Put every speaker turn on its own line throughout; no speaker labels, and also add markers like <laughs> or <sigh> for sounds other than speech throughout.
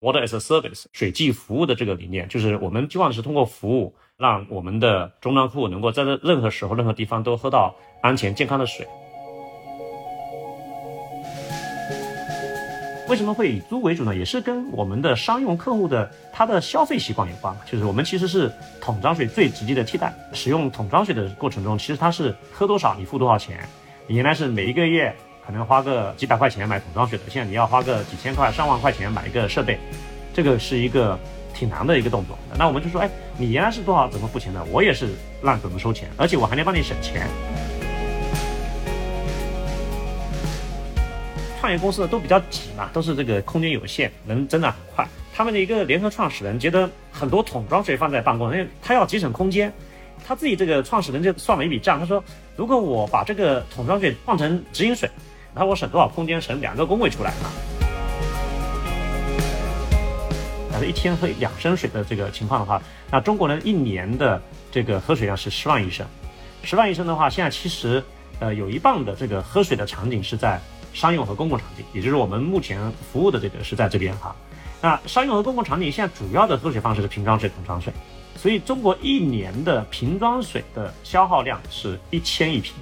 Water as a Service 水际服务的这个理念，就是我们希望是通过服务，让我们的终端客户能够在任何时候、任何地方都喝到安全健康的水。为什么会以租为主呢？也是跟我们的商用客户的他的消费习惯有关。就是我们其实是桶装水最直接的替代。使用桶装水的过程中，其实它是喝多少你付多少钱。原来是每一个月可能花个几百块钱买桶装水的，现在你要花个几千块、上万块钱买一个设备，这个是一个挺难的一个动作。那我们就说，哎，你原来是多少怎么付钱的？我也是让怎么收钱，而且我还能帮你省钱。创业公司呢都比较挤嘛，都是这个空间有限，能增长很快。他们的一个联合创始人觉得很多桶装水放在办公，因为他要节省空间。他自己这个创始人就算了一笔账，他说如果我把这个桶装水换成直饮水，那我省多少空间？省两个工位出来啊。假如一天喝两升水的这个情况的话，那中国人一年的这个喝水量是十万亿升。十万亿升的话，现在其实呃有一半的这个喝水的场景是在。商用和公共场景，也就是我们目前服务的这个是在这边哈。那商用和公共场景现在主要的喝水方式是瓶装水、桶装水，所以中国一年的瓶装水的消耗量是一千亿瓶，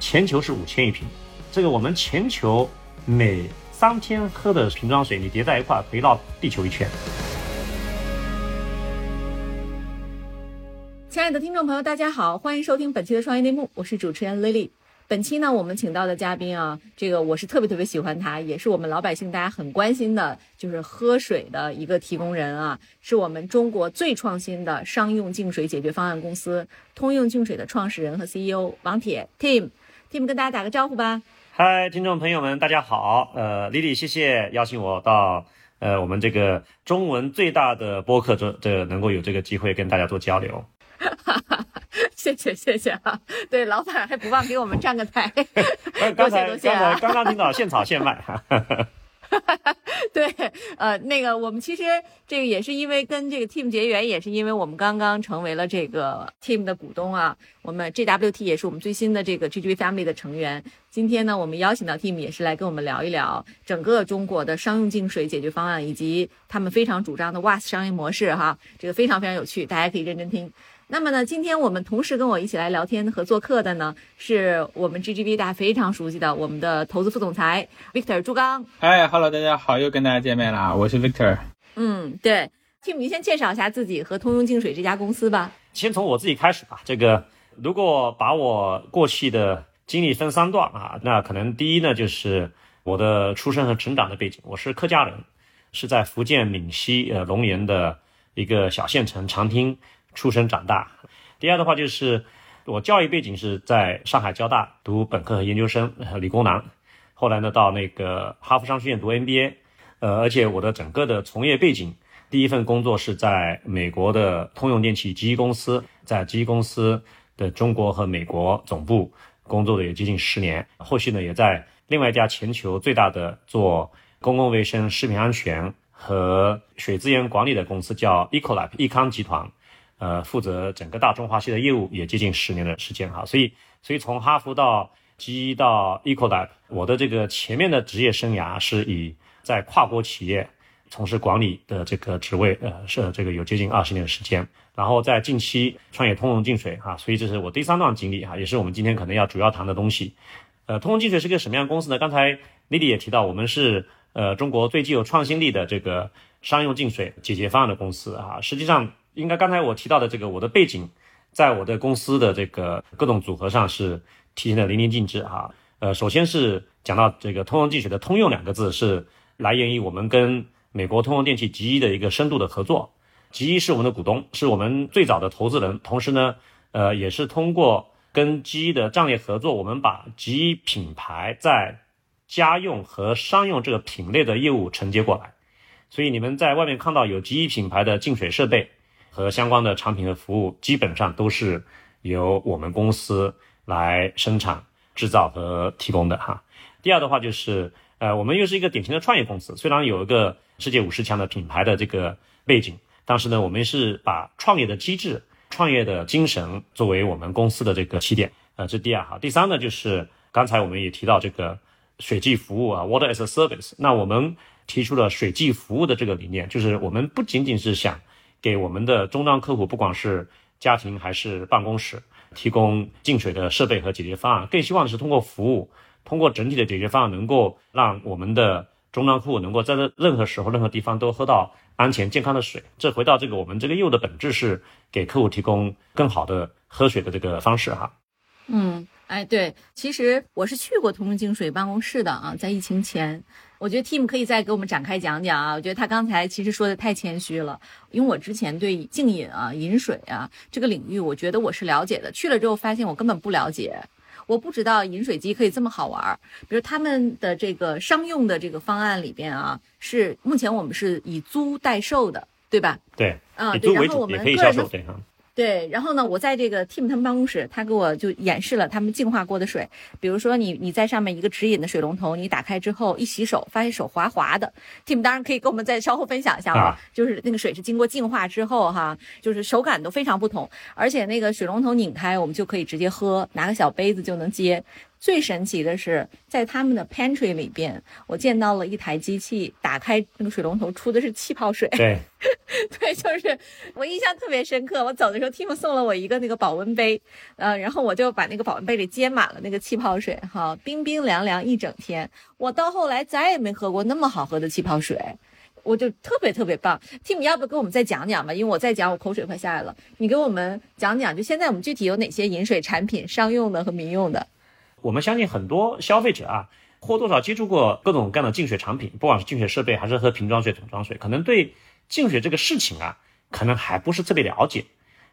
全球是五千亿瓶。这个我们全球每三天喝的瓶装水，你叠在一块可以绕地球一圈。
亲爱的听众朋友，大家好，欢迎收听本期的创业内幕，我是主持人 Lily。本期呢，我们请到的嘉宾啊，这个我是特别特别喜欢他，也是我们老百姓大家很关心的，就是喝水的一个提供人啊，是我们中国最创新的商用净水解决方案公司通用净水的创始人和 CEO 王铁 Tim，Tim 跟大家打个招呼吧。
嗨，听众朋友们，大家好。呃，Lily，谢谢邀请我到呃我们这个中文最大的播客这这能够有这个机会跟大家做交流。<laughs>
谢谢谢谢啊！对，老板还不忘给我们站个台，
多谢多谢啊！刚刚听到现炒现卖哈。<laughs>
对，呃，那个我们其实这个也是因为跟这个 team 结缘，也是因为我们刚刚成为了这个 team 的股东啊。我们 GWT 也是我们最新的这个 GGV family 的成员。今天呢，我们邀请到 team 也是来跟我们聊一聊整个中国的商用净水解决方案，以及他们非常主张的 WAS 商业模式哈。这个非常非常有趣，大家可以认真听。那么呢，今天我们同时跟我一起来聊天和做客的呢，是我们 GGB 大家非常熟悉的我们的投资副总裁 Victor 朱刚。
哎，Hello，大家好，又跟大家见面了，我是 Victor。
嗯，对，Tim，你先介绍一下自己和通用净水这家公司吧。
先从我自己开始吧。这个如果把我过去的经历分三段啊，那可能第一呢，就是我的出生和成长的背景，我是客家人，是在福建闽西呃龙岩的一个小县城长汀。出生长大，第二的话就是我教育背景是在上海交大读本科和研究生，理工男。后来呢，到那个哈佛商学院读 MBA，呃，而且我的整个的从业背景，第一份工作是在美国的通用电气机公司，在 GE 公司的中国和美国总部工作的有接近十年。后续呢，也在另外一家全球最大的做公共卫生、食品安全和水资源管理的公司，叫 Ecolab 益康集团。呃，负责整个大中华系的业务也接近十年的时间哈，所以，所以从哈佛到 GE 到 Ecolab，我的这个前面的职业生涯是以在跨国企业从事管理的这个职位，呃，是这个有接近二十年的时间，然后在近期创业通用净水哈，所以这是我第三段经历哈，也是我们今天可能要主要谈的东西。呃，通用净水是个什么样的公司呢？刚才 Lily 也提到，我们是呃中国最具有创新力的这个商用净水解决方案的公司啊，实际上。应该刚才我提到的这个我的背景，在我的公司的这个各种组合上是体现的淋漓尽致哈。呃，首先是讲到这个通用净水的“通用”两个字是来源于我们跟美国通用电气 GE 的一个深度的合作。GE 是我们的股东，是我们最早的投资人，同时呢，呃，也是通过跟 GE 的战略合作，我们把 GE 品牌在家用和商用这个品类的业务承接过来。所以你们在外面看到有 GE 品牌的净水设备。和相关的产品和服务基本上都是由我们公司来生产、制造和提供的哈。第二的话就是，呃，我们又是一个典型的创业公司，虽然有一个世界五十强的品牌的这个背景，但是呢，我们是把创业的机制、创业的精神作为我们公司的这个起点。呃，这第二哈。第三呢，就是刚才我们也提到这个水际服务啊，Water as a Service。那我们提出了水际服务的这个理念，就是我们不仅仅是想给我们的终端客户，不管是家庭还是办公室，提供净水的设备和解决方案，更希望的是通过服务，通过整体的解决方案，能够让我们的终端客户能够在任何时候、任何地方都喝到安全健康的水。这回到这个我们这个业务的本质是给客户提供更好的喝水的这个方式哈。
嗯，哎，对，其实我是去过同仁净水办公室的啊，在疫情前，我觉得 Team 可以再给我们展开讲讲啊。我觉得他刚才其实说的太谦虚了，因为我之前对净饮啊、饮水啊这个领域，我觉得我是了解的，去了之后发现我根本不了解，我不知道饮水机可以这么好玩。比如他们的这个商用的这个方案里边啊，是目前我们是以租代售的，对吧？
对，
啊，
以
对，然后我们个人的
可以销售，对
然后呢，我在这个 Team 他们办公室，他给我就演示了他们净化过的水。比如说你你在上面一个直饮的水龙头，你打开之后一洗手，发现手滑滑的。Team 当然可以跟我们再稍后分享一下了，
啊
就是那个水是经过净化之后哈，就是手感都非常不同，而且那个水龙头拧开，我们就可以直接喝，拿个小杯子就能接。最神奇的是，在他们的 pantry 里边，我见到了一台机器，打开那个水龙头出的是气泡水。
对，<laughs>
对，就是我印象特别深刻。我走的时候，Tim 送了我一个那个保温杯，呃，然后我就把那个保温杯里接满了那个气泡水，哈，冰冰凉凉一整天。我到后来再也没喝过那么好喝的气泡水，我就特别特别棒。Tim，要不给我们再讲讲吧？因为我再讲，我口水快下来了。你给我们讲讲，就现在我们具体有哪些饮水产品，商用的和民用的？
我们相信很多消费者啊，或多少接触过各种各样的净水产品，不管是净水设备还是喝瓶装水、桶装水，可能对净水这个事情啊，可能还不是特别了解。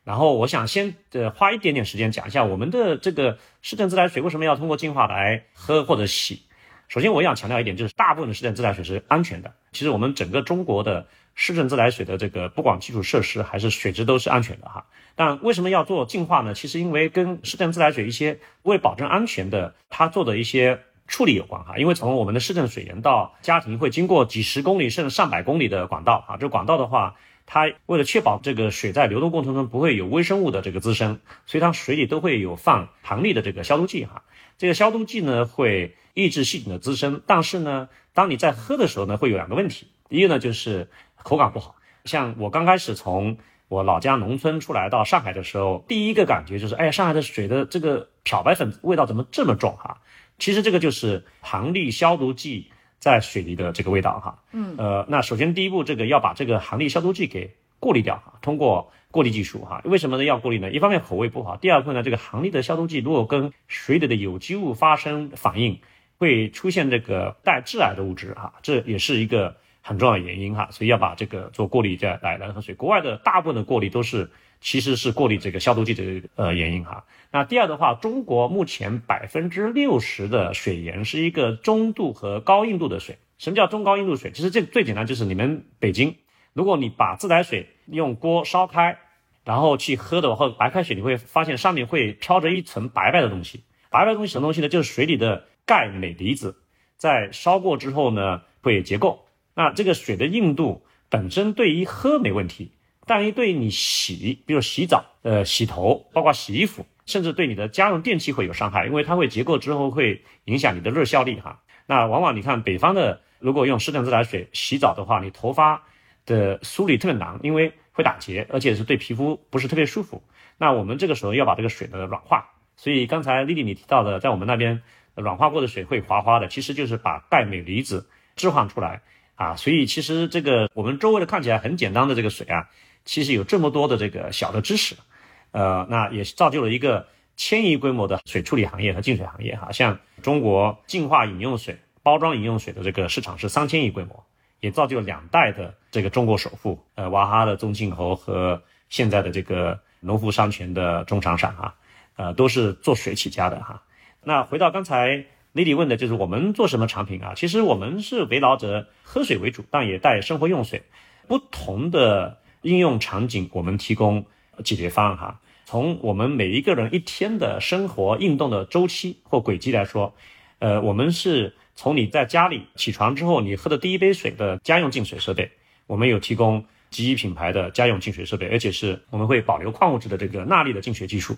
然后我想先呃花一点点时间讲一下我们的这个市政自来水为什么要通过净化来喝或者洗。首先我想强调一点，就是大部分的市政自来水是安全的。其实我们整个中国的市政自来水的这个不管基础设施还是水质都是安全的哈。但为什么要做净化呢？其实因为跟市政自来水一些为保证安全的它做的一些处理有关哈。因为从我们的市政水源到家庭会经过几十公里甚至上百公里的管道啊，这管道的话。它为了确保这个水在流动过程中不会有微生物的这个滋生，所以它水里都会有放行力的这个消毒剂哈。这个消毒剂呢会抑制细菌的滋生，但是呢，当你在喝的时候呢，会有两个问题。一个呢就是口感不好，像我刚开始从我老家农村出来到上海的时候，第一个感觉就是，哎，上海的水的这个漂白粉味道怎么这么重哈？其实这个就是行力消毒剂。在水里的这个味道哈，
嗯，
呃，那首先第一步，这个要把这个行力消毒剂给过滤掉哈，通过过滤技术哈，为什么呢？要过滤呢？一方面口味不好，第二部分呢，这个行力的消毒剂如果跟水里的有机物发生反应，会出现这个带致癌的物质哈，这也是一个很重要的原因哈，所以要把这个做过滤再来来喝水。国外的大部分的过滤都是其实是过滤这个消毒剂的呃原因哈。那第二的话，中国目前百分之六十的水源是一个中度和高硬度的水。什么叫中高硬度水？其实这最简单就是你们北京，如果你把自来水用锅烧开，然后去喝的话，白开水，你会发现上面会飘着一层白白的东西。白白的东西什么东西呢？就是水里的钙镁离子，在烧过之后呢会结构。那这个水的硬度本身对于喝没问题，但于对于你洗，比如洗澡、呃洗头，包括洗衣服。甚至对你的家用电器会有伤害，因为它会结构之后会影响你的热效力哈。那往往你看北方的，如果用市政自来水洗澡的话，你头发的梳理特别难，因为会打结，而且是对皮肤不是特别舒服。那我们这个时候要把这个水的软化，所以刚才丽丽你提到的，在我们那边软化过的水会滑滑的，其实就是把钙镁离子置换出来啊。所以其实这个我们周围的看起来很简单的这个水啊，其实有这么多的这个小的知识。呃，那也造就了一个千亿规模的水处理行业和净水行业哈。像中国净化饮用水、包装饮用水的这个市场是三千亿规模，也造就了两代的这个中国首富，呃，娃哈哈的宗庆后和现在的这个农夫山泉的钟长闪哈，呃，都是做水起家的哈。那回到刚才 Lily 问的就是我们做什么产品啊？其实我们是围绕着喝水为主，但也带生活用水，不同的应用场景，我们提供。解决方案哈，从我们每一个人一天的生活运动的周期或轨迹来说，呃，我们是从你在家里起床之后，你喝的第一杯水的家用净水设备，我们有提供极一品牌的家用净水设备，而且是我们会保留矿物质的这个钠离的净水技术。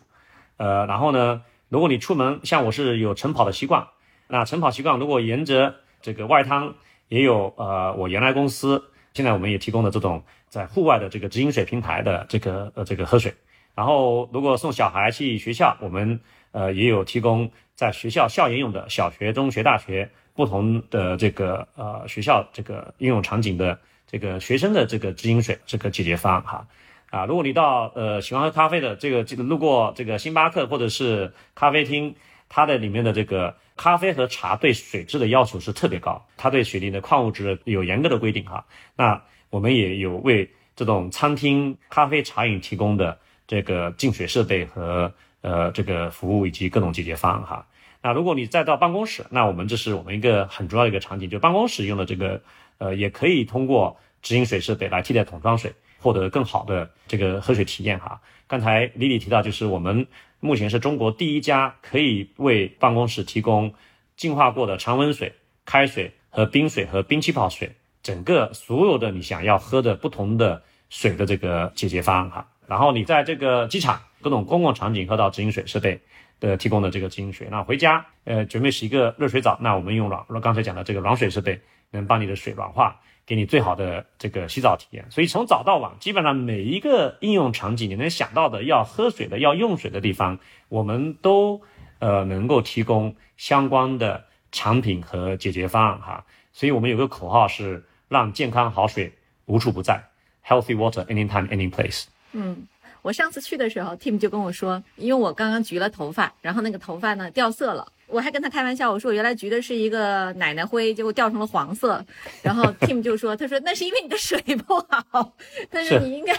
呃，然后呢，如果你出门，像我是有晨跑的习惯，那晨跑习惯如果沿着这个外滩也有呃我原来公司现在我们也提供的这种在户外的这个直饮水平台的这个呃这个喝水。然后如果送小孩去学校，我们呃也有提供在学校校园用的小学、中学、大学不同的这个呃学校这个应用场景的这个学生的这个直饮水这个解决方案哈。啊，如果你到呃喜欢喝咖啡的这个这个路过这个星巴克或者是咖啡厅，它的里面的这个咖啡和茶对水质的要求是特别高，它对水里的矿物质有严格的规定哈。那我们也有为这种餐厅咖啡茶饮提供的这个净水设备和呃这个服务以及各种解决方案哈。那如果你再到办公室，那我们这是我们一个很重要的一个场景，就办公室用的这个呃也可以通过直饮水设备来替代桶装水。获得更好的这个喝水体验哈。刚才李李提到，就是我们目前是中国第一家可以为办公室提供净化过的常温水、开水和冰水和冰气泡水，整个所有的你想要喝的不同的水的这个解决方案哈。然后你在这个机场各种公共场景喝到直饮水设备的提供的这个精水，那回家呃准备洗一个热水澡，那我们用软刚才讲的这个软水设备能帮你的水软化。给你最好的这个洗澡体验，所以从早到晚，基本上每一个应用场景你能想到的要喝水的、要用水的地方，我们都呃能够提供相关的产品和解决方案哈。所以我们有个口号是让健康好水无处不在，Healthy water anytime any place。
嗯，我上次去的时候，Tim 就跟我说，因为我刚刚焗了头发，然后那个头发呢掉色了。我还跟他开玩笑，我说我原来焗的是一个奶奶灰，结果掉成了黄色。然后 <laughs> Tim 就说：“他说那是因为你的水不好，他说你应该，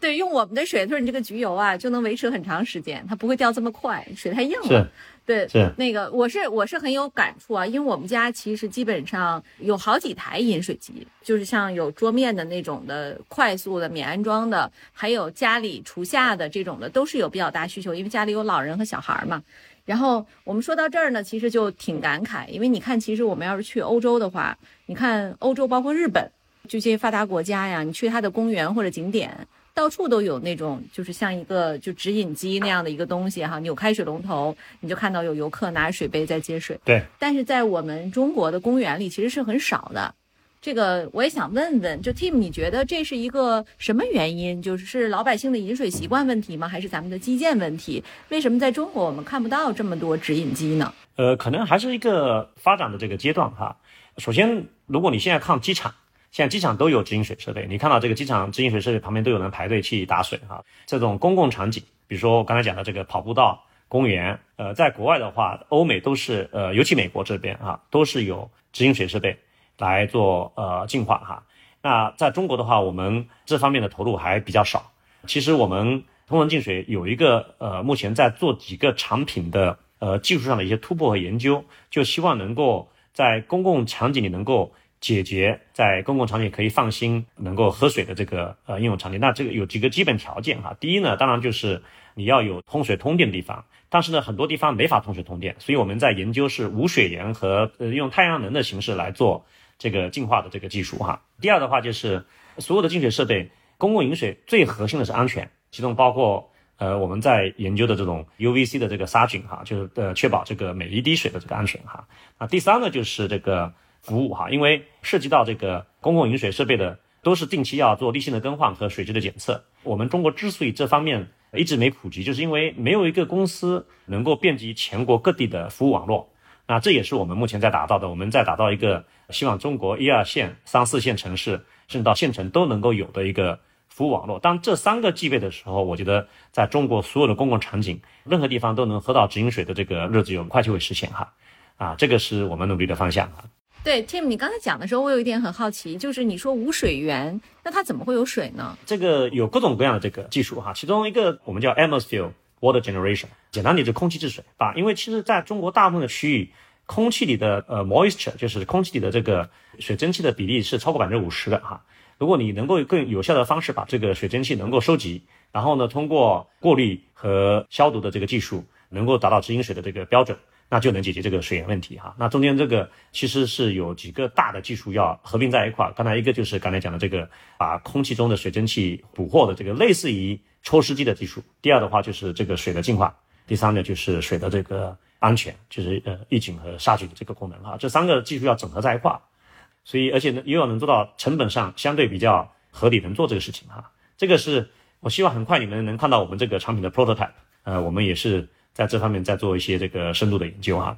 对，用我们的水。他说你这个焗油啊就能维持很长时间，它不会掉这么快，水太硬了。”对，
是
那个我是我是很有感触啊，因为我们家其实基本上有好几台饮水机，就是像有桌面的那种的快速的免安装的，还有家里厨下的这种的，都是有比较大需求，因为家里有老人和小孩嘛。然后我们说到这儿呢，其实就挺感慨，因为你看，其实我们要是去欧洲的话，你看欧洲包括日本这些发达国家呀，你去它的公园或者景点，到处都有那种就是像一个就直饮机那样的一个东西哈，扭开水龙头，你就看到有游客拿着水杯在接水。
对，
但是在我们中国的公园里，其实是很少的。这个我也想问问，就 Tim，你觉得这是一个什么原因？就是老百姓的饮水习惯问题吗？还是咱们的基建问题？为什么在中国我们看不到这么多直饮机呢？
呃，可能还是一个发展的这个阶段哈。首先，如果你现在看机场，现在机场都有直饮水设备，你看到这个机场直饮水设备旁边都有人排队去打水哈。这种公共场景，比如说我刚才讲的这个跑步道、公园，呃，在国外的话，欧美都是呃，尤其美国这边啊，都是有直饮水设备。来做呃净化哈，那在中国的话，我们这方面的投入还比较少。其实我们通文净水有一个呃，目前在做几个产品的呃技术上的一些突破和研究，就希望能够在公共场景里能够解决在公共场景可以放心能够喝水的这个呃应用场景。那这个有几个基本条件哈，第一呢，当然就是你要有通水通电的地方，但是呢，很多地方没法通水通电，所以我们在研究是无水源和呃用太阳能的形式来做。这个净化的这个技术哈，第二的话就是所有的净水设备，公共饮水最核心的是安全，其中包括呃我们在研究的这种 UVC 的这个杀菌哈，就是呃确保这个每一滴水的这个安全哈。那第三呢就是这个服务哈，因为涉及到这个公共饮水设备的都是定期要做例行的更换和水质的检测。我们中国之所以这方面一直没普及，就是因为没有一个公司能够遍及全国各地的服务网络。那这也是我们目前在打造的，我们在打造一个。希望中国一二线、三四线城市，甚至到县城都能够有的一个服务网络。当这三个具备的时候，我觉得在中国所有的公共场景，任何地方都能喝到直饮水的这个日子，有快就会实现哈。啊，这个是我们努力的方向啊。
对，Tim，你刚才讲的时候，我有一点很好奇，就是你说无水源，那它怎么会有水呢？
这个有各种各样的这个技术哈，其中一个我们叫 atmosphere water generation，简单点就空气治水啊。因为其实在中国大部分的区域。空气里的呃 moisture 就是空气里的这个水蒸气的比例是超过百分之五十的哈。如果你能够更有效的方式把这个水蒸气能够收集，然后呢通过过滤和消毒的这个技术能够达到直饮水的这个标准，那就能解决这个水源问题哈。那中间这个其实是有几个大的技术要合并在一块儿。刚才一个就是刚才讲的这个把空气中的水蒸气捕获的这个类似于抽湿机的技术。第二的话就是这个水的净化。第三呢就是水的这个。安全就是呃预警和杀菌的这个功能哈，这三个技术要整合在一块儿，所以而且呢又要能做到成本上相对比较合理，能做这个事情哈。这个是我希望很快你们能看到我们这个产品的 prototype，呃，我们也是在这方面再做一些这个深度的研究啊。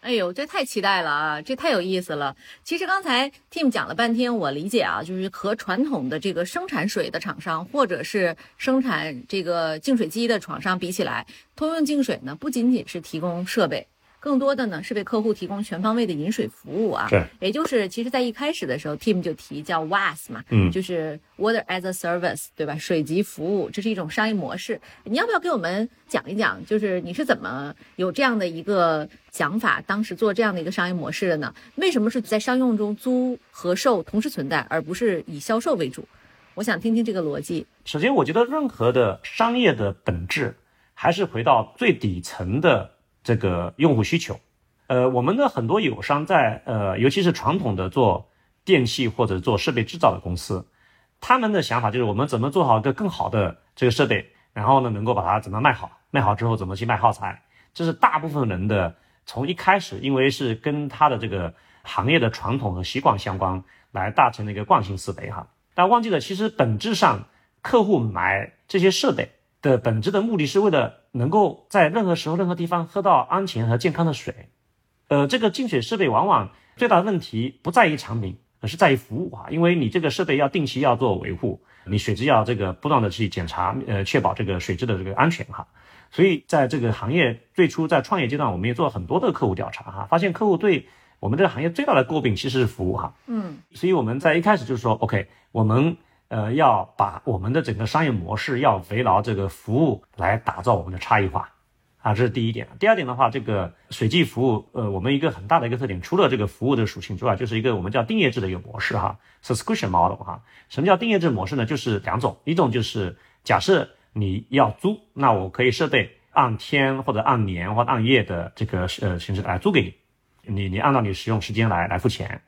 哎呦，这太期待了啊！这太有意思了。其实刚才 Tim 讲了半天，我理解啊，就是和传统的这个生产水的厂商，或者是生产这个净水机的厂商比起来，通用净水呢，不仅仅是提供设备。更多的呢是为客户提供全方位的饮水服务啊，
是，
也就是其实在一开始的时候，Team 就提叫 WAS 嘛，
嗯，
就是 Water as a Service，对吧？水级服务，这是一种商业模式。你要不要给我们讲一讲，就是你是怎么有这样的一个想法，当时做这样的一个商业模式的呢？为什么是在商用中租和售同时存在，而不是以销售为主？我想听听这个逻辑。
首先，我觉得任何的商业的本质还是回到最底层的。这个用户需求，呃，我们的很多友商在呃，尤其是传统的做电器或者做设备制造的公司，他们的想法就是我们怎么做好一个更好的这个设备，然后呢，能够把它怎么卖好，卖好之后怎么去卖耗材，这是大部分人的从一开始，因为是跟他的这个行业的传统和习惯相关，来达成的一个惯性思维哈。但忘记了，其实本质上客户买这些设备。的本质的目的是为了能够在任何时候、任何地方喝到安全和健康的水。呃，这个净水设备往往最大的问题不在于产品，而是在于服务啊。因为你这个设备要定期要做维护，你水质要这个不断的去检查，呃，确保这个水质的这个安全哈。所以在这个行业最初在创业阶段，我们也做了很多的客户调查哈，发现客户对我们这个行业最大的诟病其实是服务哈。
嗯，
所以我们在一开始就是说，OK，我们。呃，要把我们的整个商业模式要围绕这个服务来打造我们的差异化，啊，这是第一点。第二点的话，这个水季服务，呃，我们一个很大的一个特点，除了这个服务的属性之外，就是一个我们叫订阅制的一个模式哈，subscription model 哈。什么叫订阅制模式呢？就是两种，一种就是假设你要租，那我可以设备按天或者按年或者按月的这个呃形式来租给你，你你按照你使用时间来来付钱。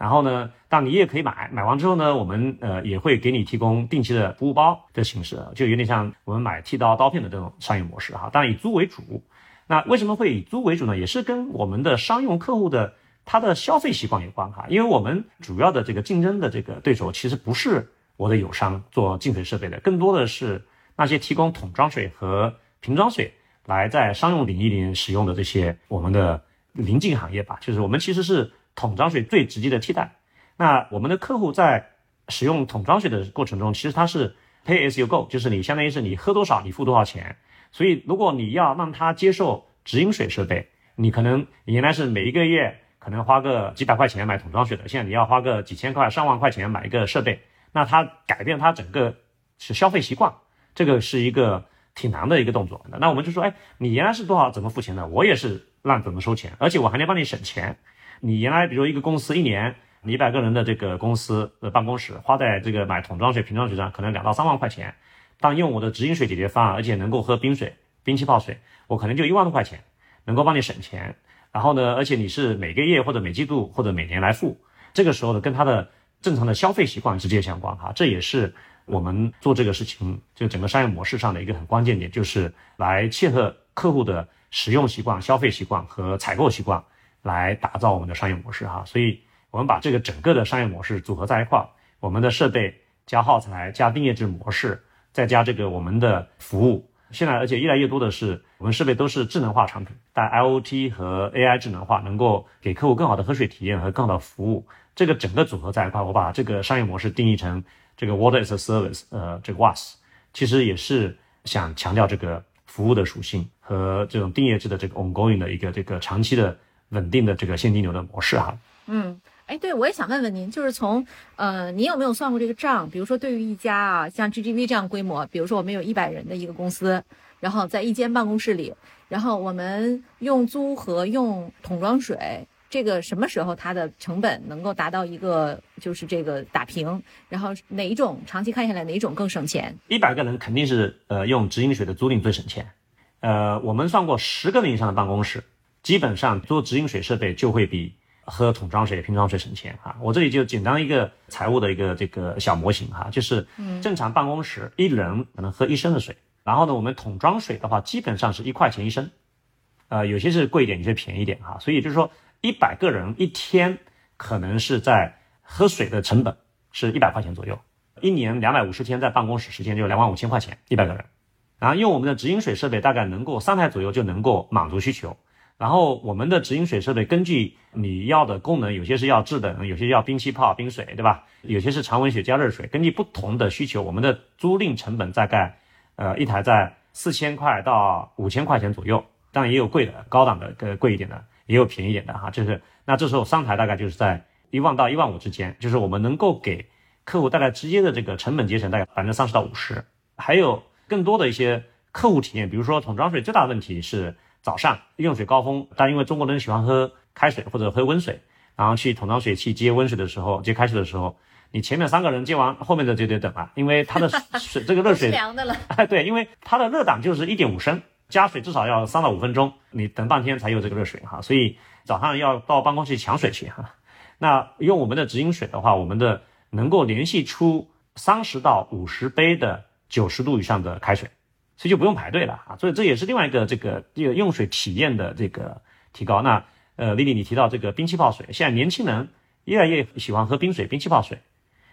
然后呢，当你也可以买，买完之后呢，我们呃也会给你提供定期的服务包的形式，就有点像我们买剃刀刀片的这种商业模式哈。当然以租为主，那为什么会以租为主呢？也是跟我们的商用客户的他的消费习惯有关哈。因为我们主要的这个竞争的这个对手其实不是我的友商做净水设备的，更多的是那些提供桶装水和瓶装水来在商用领域里使用的这些我们的临近行业吧。就是我们其实是。桶装水最直接的替代，那我们的客户在使用桶装水的过程中，其实他是 pay as you go，就是你相当于是你喝多少你付多少钱。所以如果你要让他接受直饮水设备，你可能原来是每一个月可能花个几百块钱买桶装水的，现在你要花个几千块、上万块钱买一个设备，那他改变他整个是消费习惯，这个是一个挺难的一个动作。那我们就说，哎，你原来是多少怎么付钱的？我也是让怎么收钱，而且我还能帮你省钱。你原来比如一个公司一年你一百个人的这个公司的办公室花在这个买桶装水、瓶装水上可能两到三万块钱，当用我的直饮水解决方案，而且能够喝冰水、冰气泡水，我可能就一万多块钱，能够帮你省钱。然后呢，而且你是每个月或者每季度或者每年来付，这个时候呢，跟他的正常的消费习惯直接相关哈。这也是我们做这个事情就整个商业模式上的一个很关键点，就是来切合客户的使用习惯、消费习惯和采购习惯。来打造我们的商业模式哈，所以我们把这个整个的商业模式组合在一块儿，我们的设备加耗材加订阅制模式，再加这个我们的服务，现在而且越来越多的是我们设备都是智能化产品，带 IOT 和 AI 智能化，能够给客户更好的喝水体验和更好的服务。这个整个组合在一块，我把这个商业模式定义成这个 Water as a Service，呃，这个 WAS，其实也是想强调这个服务的属性和这种订阅制的这个 ongoing 的一个这个长期的。稳定的这个现金流的模式哈，
嗯，哎，对我也想问问您，就是从呃，您有没有算过这个账？比如说，对于一家啊，像 GGV 这样规模，比如说我们有一百人的一个公司，然后在一间办公室里，然后我们用租和用桶装水，这个什么时候它的成本能够达到一个就是这个打平？然后哪一种长期看下来哪一种更省钱？
一百个人肯定是呃用直饮水的租赁最省钱，呃，我们算过十个人以上的办公室。基本上做直饮水设备就会比喝桶装水、瓶装水省钱啊！我这里就简单一个财务的一个这个小模型哈，就是正常办公室一人可能喝一升的水，然后呢，我们桶装水的话基本上是一块钱一升，呃，有些是贵一点，有些便宜一点哈，所以就是说一百个人一天可能是在喝水的成本是一百块钱左右，一年两百五十天在办公室时间就两万五千块钱一百个人，然后用我们的直饮水设备大概能够三台左右就能够满足需求。然后我们的直饮水设备根据你要的功能，有些是要制冷，有些要冰气泡冰水，对吧？有些是常温水加热水，根据不同的需求，我们的租赁成本大概，呃，一台在四千块到五千块钱左右，当然也有贵的，高档的呃贵一点的，也有便宜一点的哈。就是那这时候三台大概就是在一万到一万五之间，就是我们能够给客户带来直接的这个成本节省大概百分之三十到五十，还有更多的一些客户体验，比如说桶装水最大的问题是。早上用水高峰，但因为中国人喜欢喝开水或者喝温水，然后去桶装水器接温水的时候，接开水的时候，你前面三个人接完，后面的就得等了，因为它的水这个热水 <laughs>
凉的了。
哎，对，因为它的热档就是一点五升，加水至少要三到五分钟，你等半天才有这个热水哈，所以早上要到办公室抢水去哈。那用我们的直饮水的话，我们的能够连续出三十到五十杯的九十度以上的开水。所以就不用排队了啊，所以这也是另外一个这个这个用水体验的这个提高。那呃，丽丽你提到这个冰气泡水，现在年轻人越来越喜欢喝冰水、冰气泡水。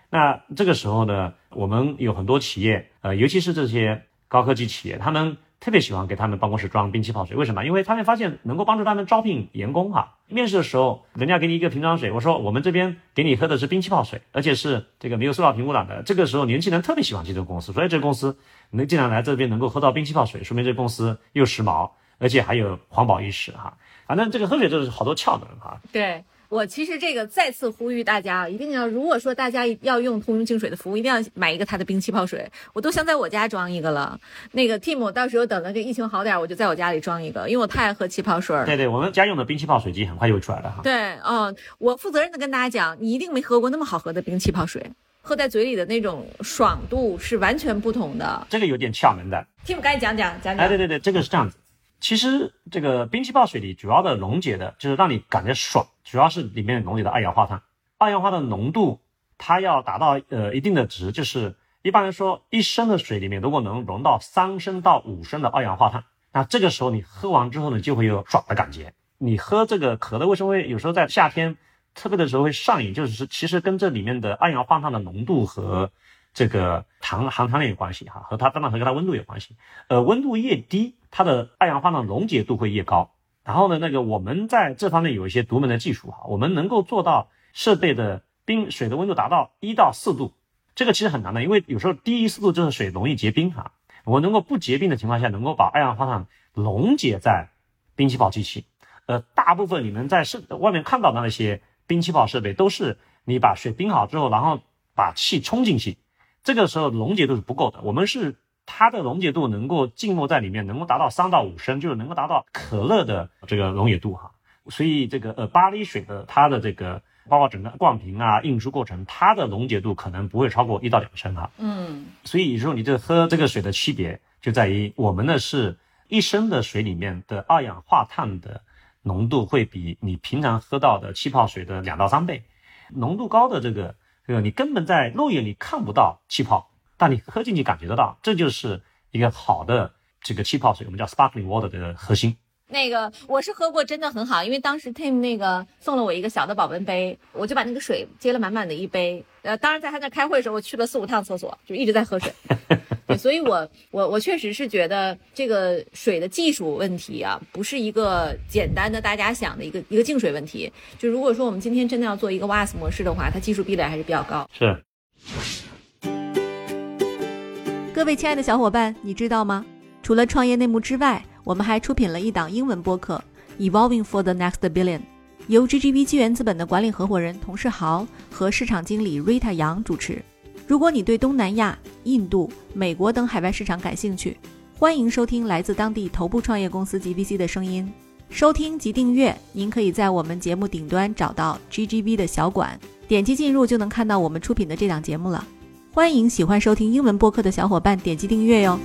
那这个时候呢，我们有很多企业，呃，尤其是这些高科技企业，他们。特别喜欢给他们办公室装冰气泡水，为什么？因为他们发现能够帮助他们招聘员工哈。面试的时候，人家给你一个瓶装水，我说我们这边给你喝的是冰气泡水，而且是这个没有塑料瓶污染的。这个时候，年轻人特别喜欢进这个公司，所以这个公司能经常来这边能够喝到冰气泡水，说明这公司又时髦，而且还有环保意识哈。反正这个喝水就是好多窍门哈。
对。我其实这个再次呼吁大家，一定要如果说大家要用通用净水的服务，一定要买一个它的冰气泡水。我都想在我家装一个了。那个 Tim，到时候等到这疫情好点，我就在我家里装一个，因为我太爱喝气泡水。
对对，我们家用的冰气泡水机很快就会出来了哈。
对，嗯，我负责任的跟大家讲，你一定没喝过那么好喝的冰气泡水，喝在嘴里的那种爽度是完全不同的。
这个有点窍门的
，Tim 赶紧讲讲讲讲。
哎，对对对，这个是这样子。其实这个冰气泡水里主要的溶解的就是让你感觉爽，主要是里面溶解的二氧化碳。二氧化碳浓度它要达到呃一定的值，就是一般来说一升的水里面如果能溶到三升到五升的二氧化碳，那这个时候你喝完之后呢就会有爽的感觉。你喝这个可乐为什么会有时候在夏天特别的时候会上瘾，就是其实跟这里面的二氧化碳的浓度和这个糖含糖量有关系哈，和它当然和它温度有关系。呃，温度越低。它的二氧化碳溶解度会越高，然后呢，那个我们在这方面有一些独门的技术哈，我们能够做到设备的冰水的温度达到一到四度，这个其实很难的，因为有时候低于四度就是水容易结冰哈。我能够不结冰的情况下，能够把二氧化碳溶解在冰气泡机器。呃，大部分你们在室外面看到的那些冰气泡设备，都是你把水冰好之后，然后把气冲进去，这个时候溶解度是不够的。我们是。它的溶解度能够浸没在里面，能够达到三到五升，就是能够达到可乐的这个溶解度哈。所以这个呃巴黎水的它的这个包括整个灌瓶啊运输过程，它的溶解度可能不会超过一到两升哈。
嗯，
所以说你这喝这个水的区别就在于我们呢是一升的水里面的二氧化碳的浓度会比你平常喝到的气泡水的两到三倍，浓度高的这个这个你根本在肉眼里看不到气泡。但你喝进去感觉得到，这就是一个好的这个气泡水，我们叫 sparkling water 的核心。
那个我是喝过，真的很好，因为当时 Tim 那个送了我一个小的保温杯，我就把那个水接了满满的一杯。呃，当然在他那开会的时候，我去了四五趟厕所，就一直在喝水。<laughs> 对，所以我我我确实是觉得这个水的技术问题啊，不是一个简单的大家想的一个一个净水问题。就如果说我们今天真的要做一个 WAS 模式的话，它技术壁垒还是比较高。
是。
各位亲爱的小伙伴，你知道吗？除了创业内幕之外，我们还出品了一档英文播客《Evolving for the Next Billion》，由 GGV 纪元资本的管理合伙人童世豪和市场经理 Rita 杨主持。如果你对东南亚、印度、美国等海外市场感兴趣，欢迎收听来自当地头部创业公司 GVC 的声音。收听及订阅，您可以在我们节目顶端找到 GGV 的小馆，点击进入就能看到我们出品的这档节目了。欢迎喜欢收听英文播客的小伙伴点击订阅哟。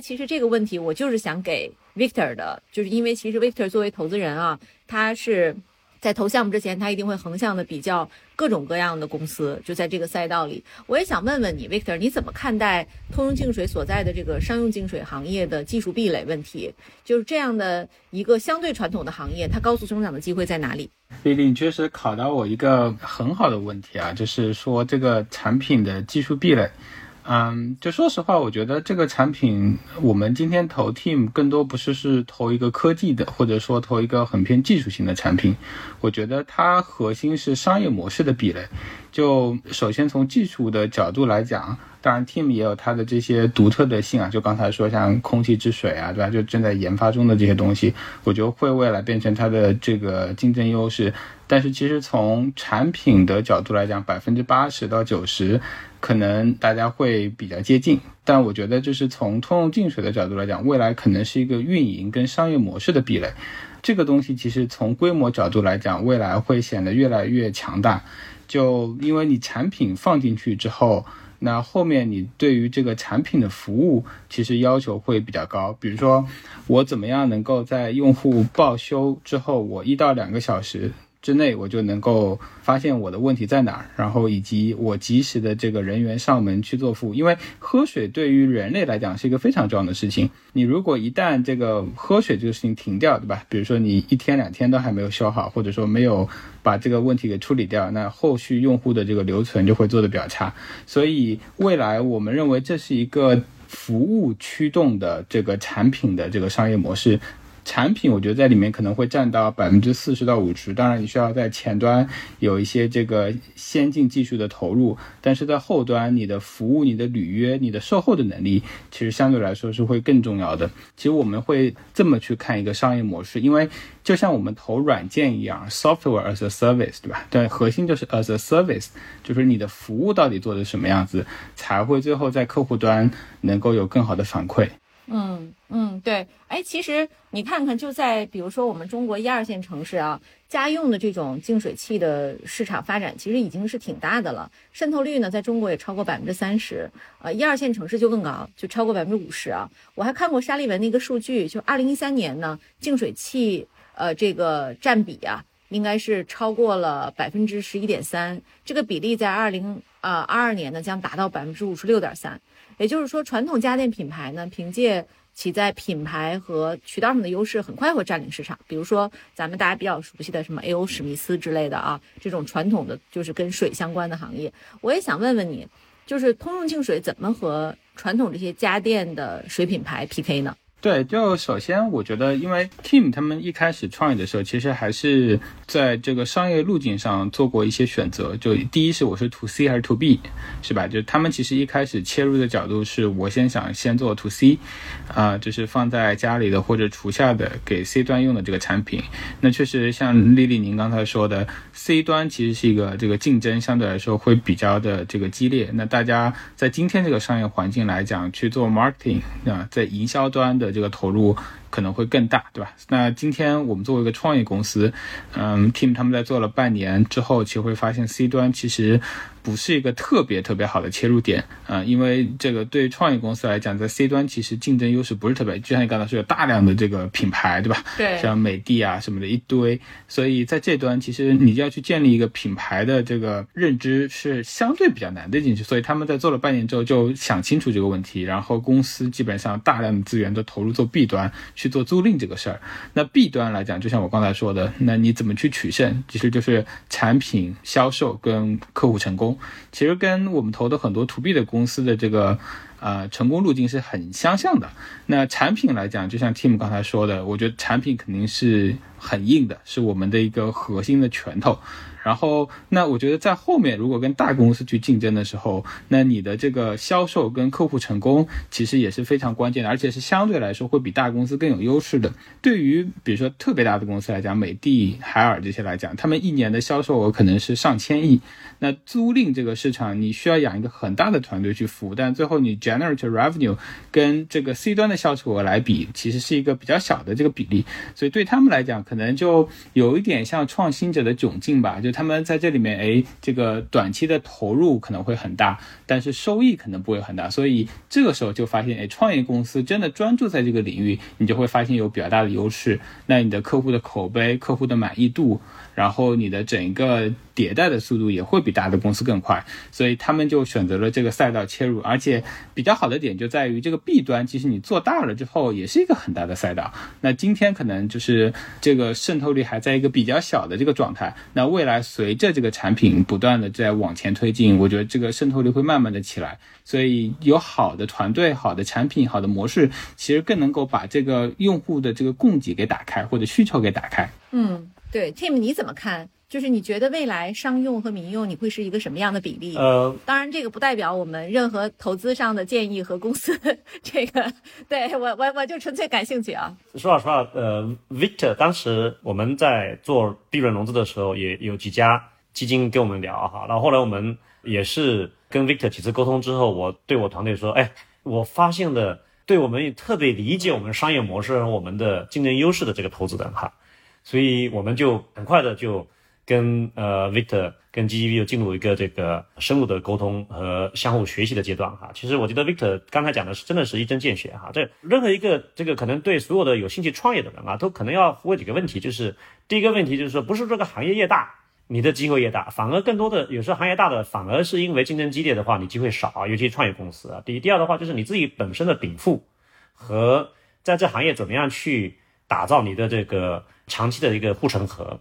其实这个问题我就是想给 Victor 的，就是因为其实 Victor 作为投资人啊，他是在投项目之前，他一定会横向的比较各种各样的公司就在这个赛道里。我也想问问你，Victor，你怎么看待通用净水所在的这个商用净水行业的技术壁垒问题？就是这样的一个相对传统的行业，它高速增长的机会在哪里？
丽丽，你确实考到我一个很好的问题啊，就是说这个产品的技术壁垒。嗯，就说实话，我觉得这个产品，我们今天投 team 更多不是是投一个科技的，或者说投一个很偏技术性的产品。我觉得它核心是商业模式的壁垒。就首先从技术的角度来讲，当然 team 也有它的这些独特的性啊。就刚才说像空气之水啊，对吧？就正在研发中的这些东西，我觉得会未来变成它的这个竞争优势。但是其实从产品的角度来讲，百分之八十到九十。可能大家会比较接近，但我觉得就是从通用净水的角度来讲，未来可能是一个运营跟商业模式的壁垒。这个东西其实从规模角度来讲，未来会显得越来越强大。就因为你产品放进去之后，那后面你对于这个产品的服务其实要求会比较高。比如说，我怎么样能够在用户报修之后，我一到两个小时。之内，我就能够发现我的问题在哪儿，然后以及我及时的这个人员上门去做服务。因为喝水对于人类来讲是一个非常重要的事情。你如果一旦这个喝水这个事情停掉，对吧？比如说你一天两天都还没有修好，或者说没有把这个问题给处理掉，那后续用户的这个留存就会做的比较差。所以未来我们认为这是一个服务驱动的这个产品的这个商业模式。产品我觉得在里面可能会占到百分之四十到五十，当然你需要在前端有一些这个先进技术的投入，但是在后端你的服务、你的履约、你的售后的能力，其实相对来说是会更重要的。其实我们会这么去看一个商业模式，因为就像我们投软件一样，software as a service，对吧？对，核心就是 as a service，就是你的服务到底做的什么样子，才会最后在客户端能够有更好的反馈。
嗯嗯，对，哎，其实你看看，就在比如说我们中国一二线城市啊，家用的这种净水器的市场发展其实已经是挺大的了，渗透率呢，在中国也超过百分之三十，呃，一二线城市就更高，就超过百分之五十啊。我还看过沙利文的一个数据，就二零一三年呢，净水器呃这个占比啊，应该是超过了百分之十一点三，这个比例在二零呃二二年呢将达到百分之五十六点三。也就是说，传统家电品牌呢，凭借其在品牌和渠道上的优势，很快会占领市场。比如说，咱们大家比较熟悉的什么 A.O. 史密斯之类的啊，这种传统的就是跟水相关的行业。我也想问问你，就是通用净水怎么和传统这些家电的水品牌 PK 呢？
对，就首先我觉得，因为 Team 他们一开始创业的时候，其实还是在这个商业路径上做过一些选择。就第一是我是 To C 还是 To B，是吧？就他们其实一开始切入的角度是我先想先做 To C，啊，就是放在家里的或者厨下的给 C 端用的这个产品。那确实像丽丽您刚才说的，C 端其实是一个这个竞争相对来说会比较的这个激烈。那大家在今天这个商业环境来讲去做 marketing 啊，在营销端的。这个投入。可能会更大，对吧？那今天我们作为一个创业公司，嗯，team 他们在做了半年之后，其实会发现 C 端其实不是一个特别特别好的切入点啊，因为这个对创业公司来讲，在 C 端其实竞争优势不是特别，就像你刚才说，有大量的这个品牌，对吧？
对，
像美的啊什么的一堆，所以在这端其实你要去建立一个品牌的这个认知是相对比较难的进去，所以他们在做了半年之后就想清楚这个问题，然后公司基本上大量的资源都投入做 B 端。去做租赁这个事儿，那 B 端来讲，就像我刚才说的，那你怎么去取胜？其实就是产品销售跟客户成功，其实跟我们投的很多 To B 的公司的这个呃成功路径是很相像的。那产品来讲，就像 Tim 刚才说的，我觉得产品肯定是很硬的，是我们的一个核心的拳头。然后，那我觉得在后面，如果跟大公司去竞争的时候，那你的这个销售跟客户成功其实也是非常关键的，而且是相对来说会比大公司更有优势的。对于比如说特别大的公司来讲，美的、海尔这些来讲，他们一年的销售额可能是上千亿。那租赁这个市场，你需要养一个很大的团队去服务，但最后你 generate revenue 跟这个 C 端的销售额来比，其实是一个比较小的这个比例。所以对他们来讲，可能就有一点像创新者的窘境吧，就。他们在这里面，哎，这个短期的投入可能会很大，但是收益可能不会很大，所以这个时候就发现，哎，创业公司真的专注在这个领域，你就会发现有比较大的优势。那你的客户的口碑、客户的满意度。然后你的整个迭代的速度也会比大的公司更快，所以他们就选择了这个赛道切入。而且比较好的点就在于这个 B 端，其实你做大了之后也是一个很大的赛道。那今天可能就是这个渗透率还在一个比较小的这个状态。那未来随着这个产品不断的在往前推进，我觉得这个渗透率会慢慢的起来。所以有好的团队、好的产品、好的模式，其实更能够把这个用户的这个供给给打开，或者需求给打开。
嗯。对，Tim，你怎么看？就是你觉得未来商用和民用你会是一个什么样的比例？
呃，
当然这个不代表我们任何投资上的建议和公司这个，对我我我就纯粹感兴趣啊。
说老实话，呃，Victor 当时我们在做 B 轮融资的时候，也有几家基金跟我们聊哈，然后后来我们也是跟 Victor 几次沟通之后，我对我团队说，哎，我发现的对我们特别理解我们商业模式和我们的竞争优势的这个投资人哈。所以我们就很快的就跟呃 Victor 跟 GGV 又进入一个这个深入的沟通和相互学习的阶段哈。其实我觉得 Victor 刚才讲的是真的是一针见血哈。这任何一个这个可能对所有的有兴趣创业的人啊，都可能要问几个问题，就是第一个问题就是说，不是这个行业越大，你的机会越大，反而更多的有时候行业大的反而是因为竞争激烈的话，你机会少啊，尤其创业公司啊。第一，第二的话就是你自己本身的禀赋和在这行业怎么样去打造你的这个。长期的一个护城河。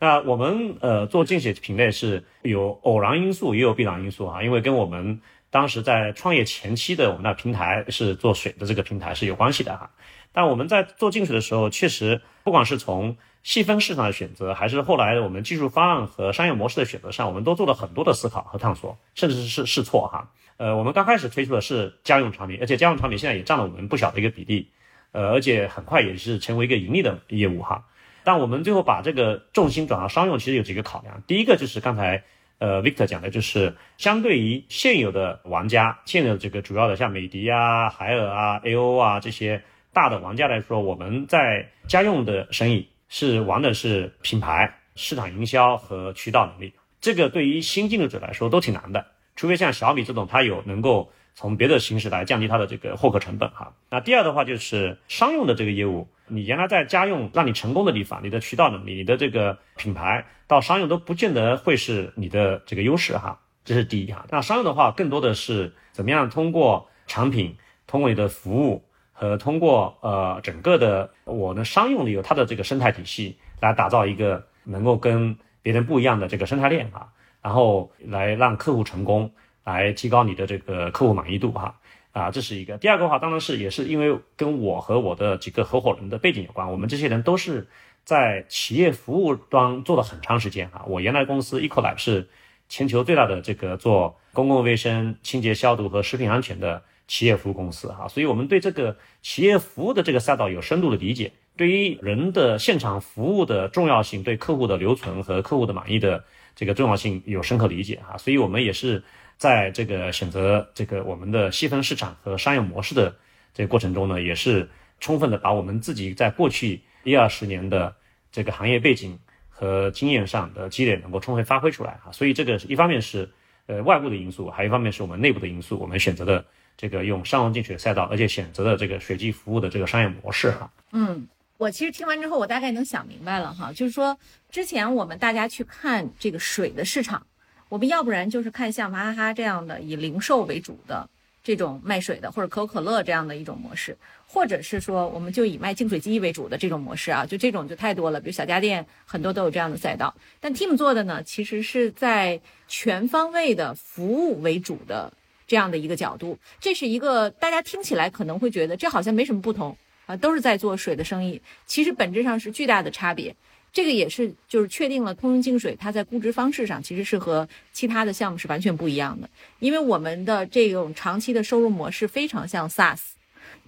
那我们呃做净水品类是有偶然因素，也有必然因素啊。因为跟我们当时在创业前期的我们那平台是做水的这个平台是有关系的哈。但我们在做净水的时候，确实不管是从细分市场的选择，还是后来我们技术方案和商业模式的选择上，我们都做了很多的思考和探索，甚至是试错哈。呃，我们刚开始推出的是家用产品，而且家用产品现在也占了我们不小的一个比例，呃，而且很快也是成为一个盈利的业务哈。但我们最后把这个重心转到商用，其实有几个考量。第一个就是刚才呃 Victor 讲的，就是相对于现有的玩家，现有的这个主要的像美的啊、海尔啊、AO 啊这些大的玩家来说，我们在家用的生意是玩的是品牌、市场营销和渠道能力。这个对于新进入者来说都挺难的，除非像小米这种，它有能够从别的形式来降低它的这个获客成本哈。那第二的话就是商用的这个业务。你原来在家用让你成功的地方，你的渠道能力、你的这个品牌到商用都不见得会是你的这个优势哈，这是第一哈。那商用的话，更多的是怎么样通过产品、通过你的服务和通过呃整个的我的商用的有它的这个生态体系来打造一个能够跟别人不一样的这个生态链啊，然后来让客户成功，来提高你的这个客户满意度哈。啊，这是一个。第二个的话，当然是也是因为跟我和我的几个合伙人的背景有关。我们这些人都是在企业服务端做了很长时间啊。我原来公司 Ecolab 是全球最大的这个做公共卫生、清洁消毒和食品安全的企业服务公司哈，所以我们对这个企业服务的这个赛道有深度的理解，对于人的现场服务的重要性，对客户的留存和客户的满意的这个重要性有深刻理解哈，所以我们也是。在这个选择这个我们的细分市场和商业模式的这个过程中呢，也是充分的把我们自己在过去一二十年的这个行业背景和经验上的积累能够充分发挥出来啊。所以这个一方面是呃外部的因素，还有一方面是我们内部的因素，我们选择的这个用商用净水赛道，而且选择的这个水机服务的这个商业模式哈。
嗯，我其实听完之后，我大概能想明白了哈，就是说之前我们大家去看这个水的市场。我们要不然就是看像娃哈哈这样的以零售为主的这种卖水的，或者可口可乐这样的一种模式，或者是说我们就以卖净水机为主的这种模式啊，就这种就太多了。比如小家电很多都有这样的赛道，但 Team 做的呢，其实是在全方位的服务为主的这样的一个角度。这是一个大家听起来可能会觉得这好像没什么不同啊，都是在做水的生意，其实本质上是巨大的差别。这个也是，就是确定了通用净水，它在估值方式上其实是和其他的项目是完全不一样的。因为我们的这种长期的收入模式非常像 SaaS，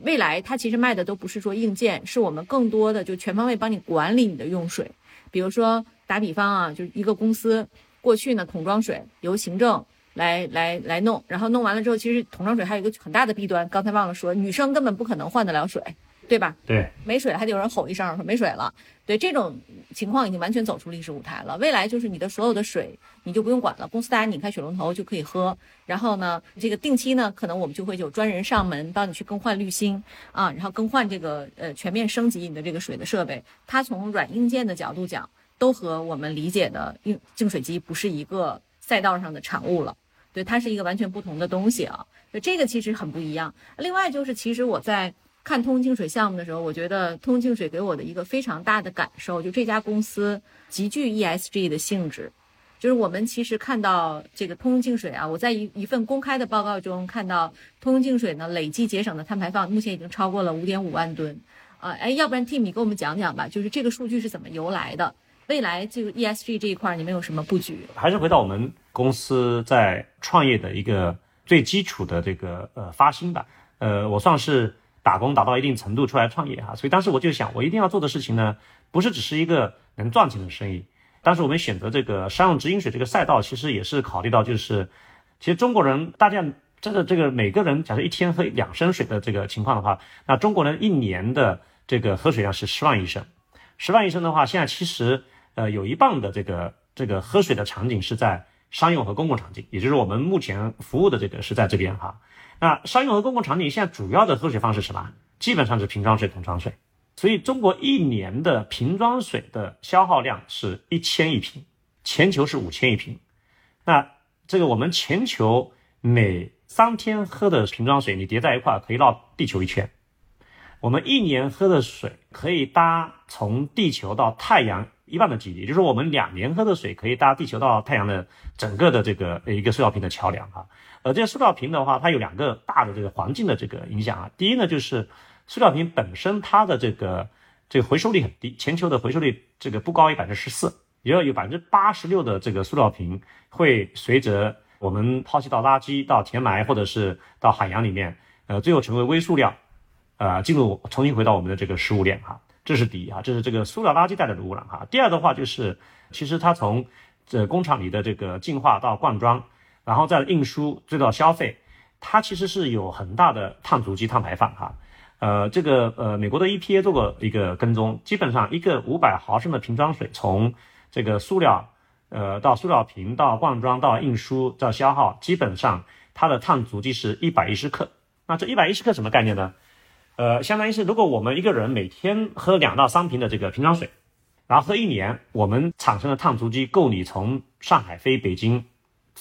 未来它其实卖的都不是说硬件，是我们更多的就全方位帮你管理你的用水。比如说打比方啊，就是一个公司过去呢桶装水由行政来来来弄，然后弄完了之后，其实桶装水还有一个很大的弊端，刚才忘了说，女生根本不可能换得了水。对吧？
对，
没水了还得有人吼一声说没水了。对，这种情况已经完全走出历史舞台了。未来就是你的所有的水你就不用管了，公司大家拧开水龙头就可以喝。然后呢，这个定期呢，可能我们就会有专人上门帮你去更换滤芯啊，然后更换这个呃全面升级你的这个水的设备。它从软硬件的角度讲，都和我们理解的净净水机不是一个赛道上的产物了。对，它是一个完全不同的东西啊。这个其实很不一样。另外就是，其实我在看通净水项目的时候，我觉得通净水给我的一个非常大的感受，就这家公司极具 ESG 的性质。就是我们其实看到这个通用净水啊，我在一一份公开的报告中看到，通用净水呢累计节省的碳排放目前已经超过了五点五万吨。啊，哎，要不然 Tim 你给我们讲讲吧，就是这个数据是怎么由来的？未来这个 ESG 这一块你们有什么布局？
还是回到我们公司在创业的一个最基础的这个呃发心吧。呃，我算是打工打到一定程度出来创业哈，所以当时我就想，我一定要做的事情呢，不是只是一个能赚钱的生意。当时我们选择这个商用直饮水这个赛道，其实也是考虑到，就是其实中国人大家真的这个每个人假设一天喝两升水的这个情况的话，那中国人一年的这个喝水量是十万一升，十万一升的话，现在其实呃有一半的这个这个喝水的场景是在商用和公共场景，也就是我们目前服务的这个是在这边哈。那商用和公共场景现在主要的喝水方式是什么？基本上是瓶装水、桶装水。所以中国一年的瓶装水的消耗量是一千亿瓶，全球是五千亿瓶。那这个我们全球每三天喝的瓶装水，你叠在一块可以绕地球一圈。我们一年喝的水可以搭从地球到太阳一半的距离，就是我们两年喝的水可以搭地球到太阳的整个的这个一个塑料瓶的桥梁啊。呃这个塑料瓶的话，它有两个大的这个环境的这个影响啊。第一呢，就是塑料瓶本身它的这个这个回收率很低，全球的回收率这个不高于百分之十四，也要有百分之八十六的这个塑料瓶会随着我们抛弃到垃圾、到填埋或者是到海洋里面，呃，最后成为微塑料，呃，进入重新回到我们的这个食物链哈，这是第一哈，这是这个塑料垃圾带来的污染哈。第二的话就是，其实它从这工厂里的这个进化到灌装，然后再运输再到消费，它其实是有很大的碳足迹、碳排放哈。呃，这个呃，美国的 EPA 做过一个跟踪，基本上一个五百毫升的瓶装水，从这个塑料，呃，到塑料瓶，到罐装，到运输，到消耗，基本上它的碳足迹是一百一十克。那这一百一十克什么概念呢？呃，相当于是如果我们一个人每天喝两到三瓶的这个瓶装水，然后喝一年，我们产生的碳足迹够你从上海飞北京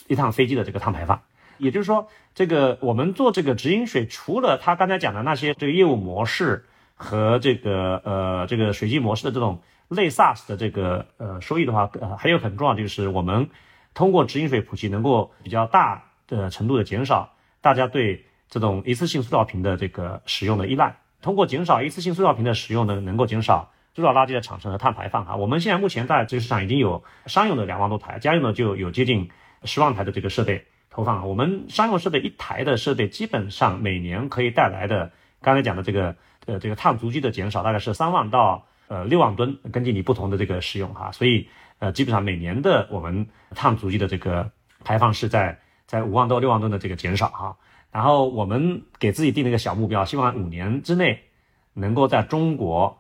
一趟飞机的这个碳排放。也就是说，这个我们做这个直饮水，除了他刚才讲的那些这个业务模式和这个呃这个水机模式的这种类 SaaS 的这个呃收益的话，呃还有很重要就是我们通过直饮水普及，能够比较大的程度的减少大家对这种一次性塑料瓶的这个使用的依赖。通过减少一次性塑料瓶的使用呢，能够减少塑料垃圾的产生和碳排放啊。我们现在目前在这个市场已经有商用的两万多台，家用的就有接近十万台的这个设备。投放啊我们商用设备一台的设备，基本上每年可以带来的，刚才讲的这个呃这个碳足迹的减少，大概是三万到呃六万吨，根据你不同的这个使用哈，所以呃基本上每年的我们碳足迹的这个排放是在在五万到六万吨的这个减少哈。然后我们给自己定了一个小目标，希望五年之内能够在中国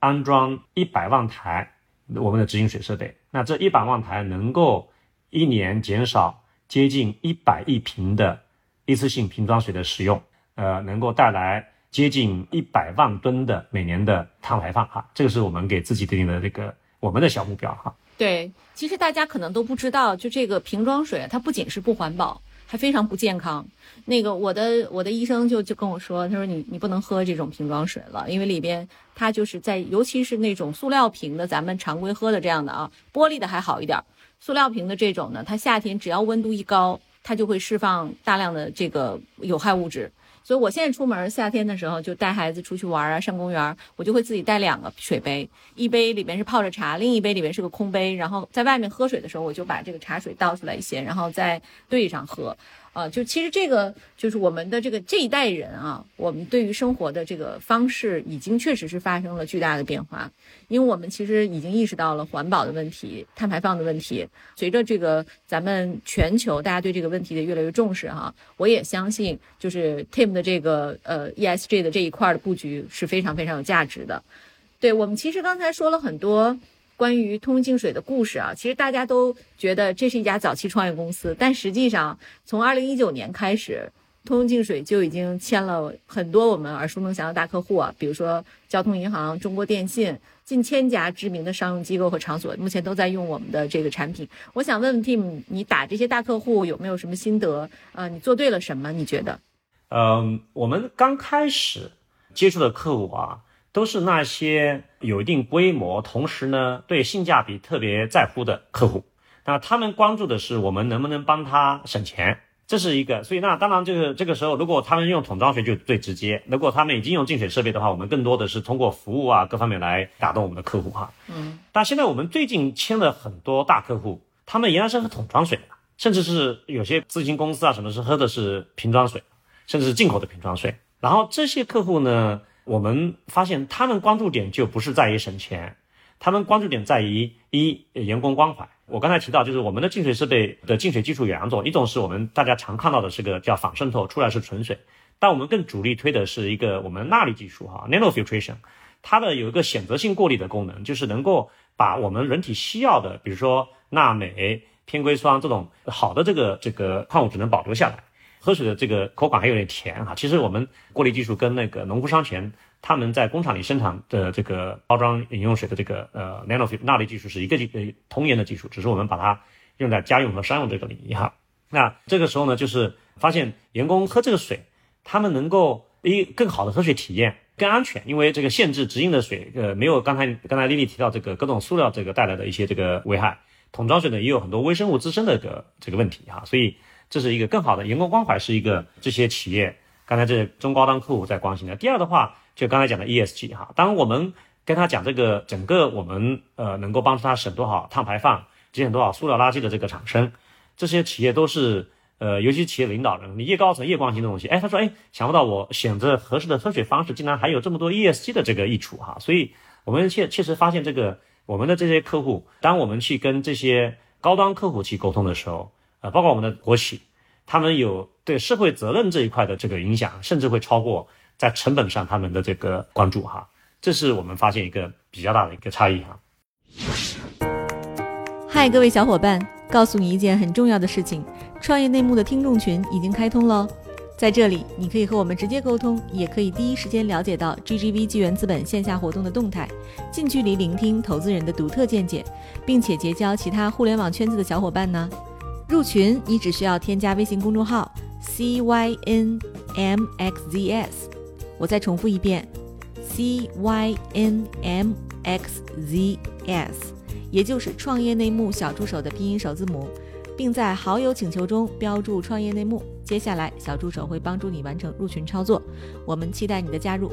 安装一百万台我们的直饮水设备，那这一百万台能够一年减少。接近一百亿瓶的一次性瓶装水的使用，呃，能够带来接近一百万吨的每年的碳排放哈，这个是我们给自己定的这个我们的小目标哈。
对，其实大家可能都不知道，就这个瓶装水，它不仅是不环保，还非常不健康。那个我的我的医生就就跟我说，他说你你不能喝这种瓶装水了，因为里边它就是在，尤其是那种塑料瓶的，咱们常规喝的这样的啊，玻璃的还好一点。塑料瓶的这种呢，它夏天只要温度一高，它就会释放大量的这个有害物质。所以我现在出门夏天的时候，就带孩子出去玩啊，上公园，我就会自己带两个水杯，一杯里面是泡着茶，另一杯里面是个空杯。然后在外面喝水的时候，我就把这个茶水倒出来一些，然后再兑上喝。啊，就其实这个就是我们的这个这一代人啊，我们对于生活的这个方式已经确实是发生了巨大的变化，因为我们其实已经意识到了环保的问题、碳排放的问题。随着这个咱们全球大家对这个问题的越来越重视哈，我也相信就是 Tim 的这个呃 ESG 的这一块的布局是非常非常有价值的。对我们其实刚才说了很多。关于通净水的故事啊，其实大家都觉得这是一家早期创业公司，但实际上从二零一九年开始，通用净水就已经签了很多我们耳熟能详的大客户啊，比如说交通银行、中国电信，近千家知名的商用机构和场所，目前都在用我们的这个产品。我想问问 Tim，你打这些大客户有没有什么心得？啊，你做对了什么？你觉得？
嗯，我们刚开始接触的客户啊，都是那些有一定规模，同时呢对性价比特别在乎的客户。那他们关注的是我们能不能帮他省钱。这是一个，所以那当然，这个这个时候，如果他们用桶装水就最直接；如果他们已经用净水设备的话，我们更多的是通过服务啊各方面来打动我们的客户哈。嗯。但现在我们最近签了很多大客户，他们原来是喝桶装水的，甚至是有些咨询公司啊什么是喝的是瓶装水，甚至是进口的瓶装水。然后这些客户呢，我们发现他们关注点就不是在于省钱，他们关注点在于一员工关怀。我刚才提到，就是我们的净水设备的净水技术有两种，一种是我们大家常看到的是个叫仿渗透，出来是纯水，但我们更主力推的是一个我们钠离技术哈，nano filtration，它的有一个选择性过滤的功能，就是能够把我们人体需要的，比如说钠镁、偏硅酸这种好的这个这个矿物质能保留下来，喝水的这个口感还有点甜哈。其实我们过滤技术跟那个农夫山泉。他们在工厂里生产的这个包装饮用水的这个呃 nano 钠离技术是一个呃同源的技术，只是我们把它用在家用和商用这个领域哈。那这个时候呢，就是发现员工喝这个水，他们能够一更好的喝水体验，更安全，因为这个限制直饮的水，呃，没有刚才刚才丽丽提到这个各种塑料这个带来的一些这个危害。桶装水呢，也有很多微生物滋生的个这个问题哈，所以这是一个更好的员工关怀，是一个这些企业刚才这中高端客户在关心的。第二的话。就刚才讲的 ESG 哈，当我们跟他讲这个整个我们呃能够帮助他省多少碳排放，节省多少塑料垃圾的这个产生，这些企业都是呃，尤其企业领导人，你越高层越关心的东西。哎，他说，哎，想不到我选择合适的喝水方式，竟然还有这么多 ESG 的这个益处哈。所以，我们确确实发现这个我们的这些客户，当我们去跟这些高端客户去沟通的时候，呃，包括我们的国企，他们有对社会责任这一块的这个影响，甚至会超过。在成本上，他们的这个关注哈，这是我们发现一个比较大的一个差异哈。
嗨，各位小伙伴，告诉你一件很重要的事情：创业内幕的听众群已经开通喽。在这里，你可以和我们直接沟通，也可以第一时间了解到 GGV 纪元资本线下活动的动态，近距离聆听投资人的独特见解，并且结交其他互联网圈子的小伙伴呢。入群，你只需要添加微信公众号 CYNMXZS。我再重复一遍，C Y N M X Z S，也就是创业内幕小助手的拼音首字母，并在好友请求中标注“创业内幕”。接下来，小助手会帮助你完成入群操作。我们期待你的加入。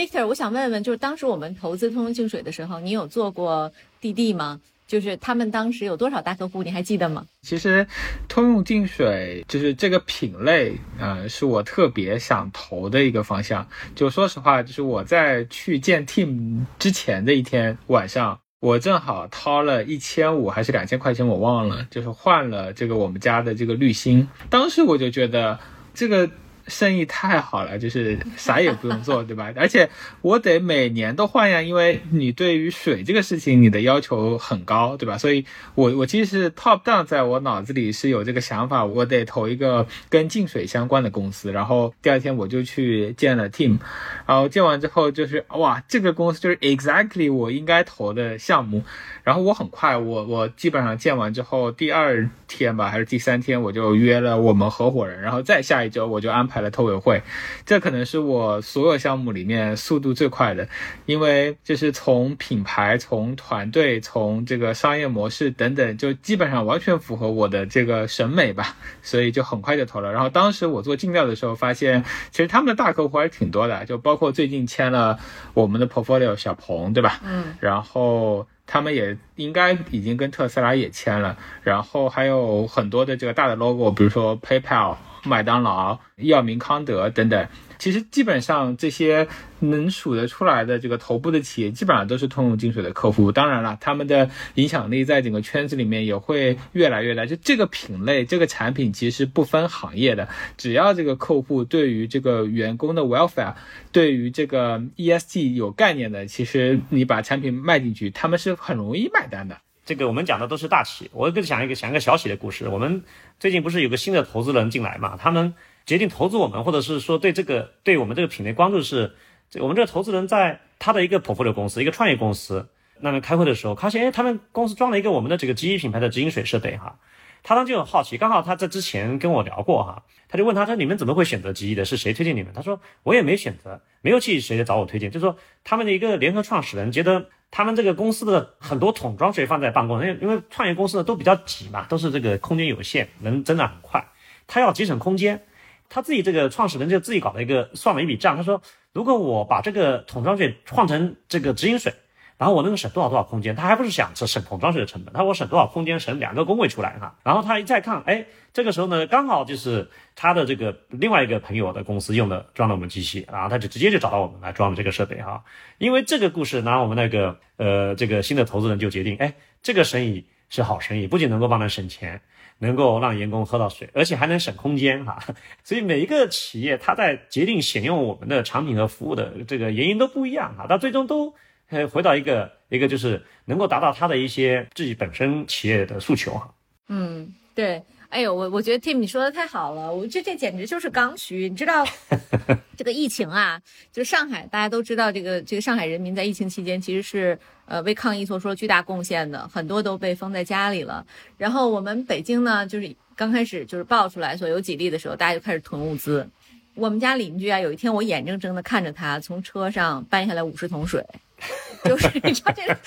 Victor，我想问问，就是当时我们投资通用净水的时候，你有做过滴滴吗？就是他们当时有多少大客户，你还记得吗？
其实，通用净水就是这个品类，呃，是我特别想投的一个方向。就说实话，就是我在去见 Team 之前的一天晚上，我正好掏了一千五还是两千块钱，我忘了，就是换了这个我们家的这个滤芯。当时我就觉得这个。生意太好了，<laughs> 就是啥也不用做，对吧？而且我得每年都换呀，因为你对于水这个事情，你的要求很高，对吧？所以，我我其实是 top down 在我脑子里是有这个想法，我得投一个跟净水相关的公司。然后第二天我就去见了 team，然后见完之后就是哇，这个公司就是 exactly 我应该投的项目。然后我很快，我我基本上见完之后，第二天吧还是第三天，我就约了我们合伙人，然后再下一周我就安排了投委会。这可能是我所有项目里面速度最快的，因为就是从品牌、从团队、从这个商业模式等等，就基本上完全符合我的这个审美吧，所以就很快就投了。然后当时我做尽调的时候，发现其实他们的大客户还是挺多的，就包括最近签了我们的 portfolio 小鹏，对吧？嗯，然后。他们也应该已经跟特斯拉也签了，然后还有很多的这个大的 logo，比如说 PayPal、麦当劳、药明康德等等。其实基本上这些能数得出来的这个头部的企业，基本上都是通用净水的客户。当然了，他们的影响力在整个圈子里面也会越来越大。就这个品类、这个产品，其实不分行业的，只要这个客户对于这个员工的 welfare，对于这个 ESG 有概念的，其实你把产品卖进去，他们是很容易买单的。
这个我们讲的都是大企，我更讲一个讲一个小企的故事。我们最近不是有个新的投资人进来嘛？他们决定投资我们，或者是说对这个对我们这个品类关注是，这我们这个投资人在他的一个 portfolio 公司，一个创业公司，那么开会的时候，发现哎，他们公司装了一个我们的这个吉利品牌的直饮水设备哈。他当时就很好奇，刚好他在之前跟我聊过哈，他就问他说：“你们怎么会选择吉利的？是谁推荐你们？”他说：“我也没选择，没有去谁找我推荐，就是说他们的一个联合创始人觉得他们这个公司的很多桶装水放在办公，因为因为创业公司呢都比较挤嘛，都是这个空间有限，能增长很快，他要节省空间，他自己这个创始人就自己搞了一个算了一笔账，他说如果我把这个桶装水换成这个直饮水。”然后我能够省多少多少空间？他还不是想着省桶装水的成本，他说我省多少空间，省两个工位出来哈。然后他一再看，哎，这个时候呢，刚好就是他的这个另外一个朋友的公司用的装了我们机器，然后他就直接就找到我们来装了这个设备哈。因为这个故事，然后我们那个呃这个新的投资人就决定，哎，这个生意是好生意，不仅能够帮他省钱，能够让员工喝到水，而且还能省空间哈。<laughs> 所以每一个企业他在决定选用我们的产品和服务的这个原因都不一样哈，到最终都。呃，回到一个一个就是能够达到他的一些自己本身企业的诉求哈。
嗯，对，哎呦，我我觉得 Tim 你说的太好了，我这这简直就是刚需。你知道 <laughs> 这个疫情啊，就上海大家都知道，这个这个上海人民在疫情期间其实是呃为抗疫做出了巨大贡献的，很多都被封在家里了。然后我们北京呢，就是刚开始就是爆出来说有几例的时候，大家就开始囤物资。我们家邻居啊，有一天我眼睁睁的看着他从车上搬下来五十桶水。<laughs> 就是你知道这两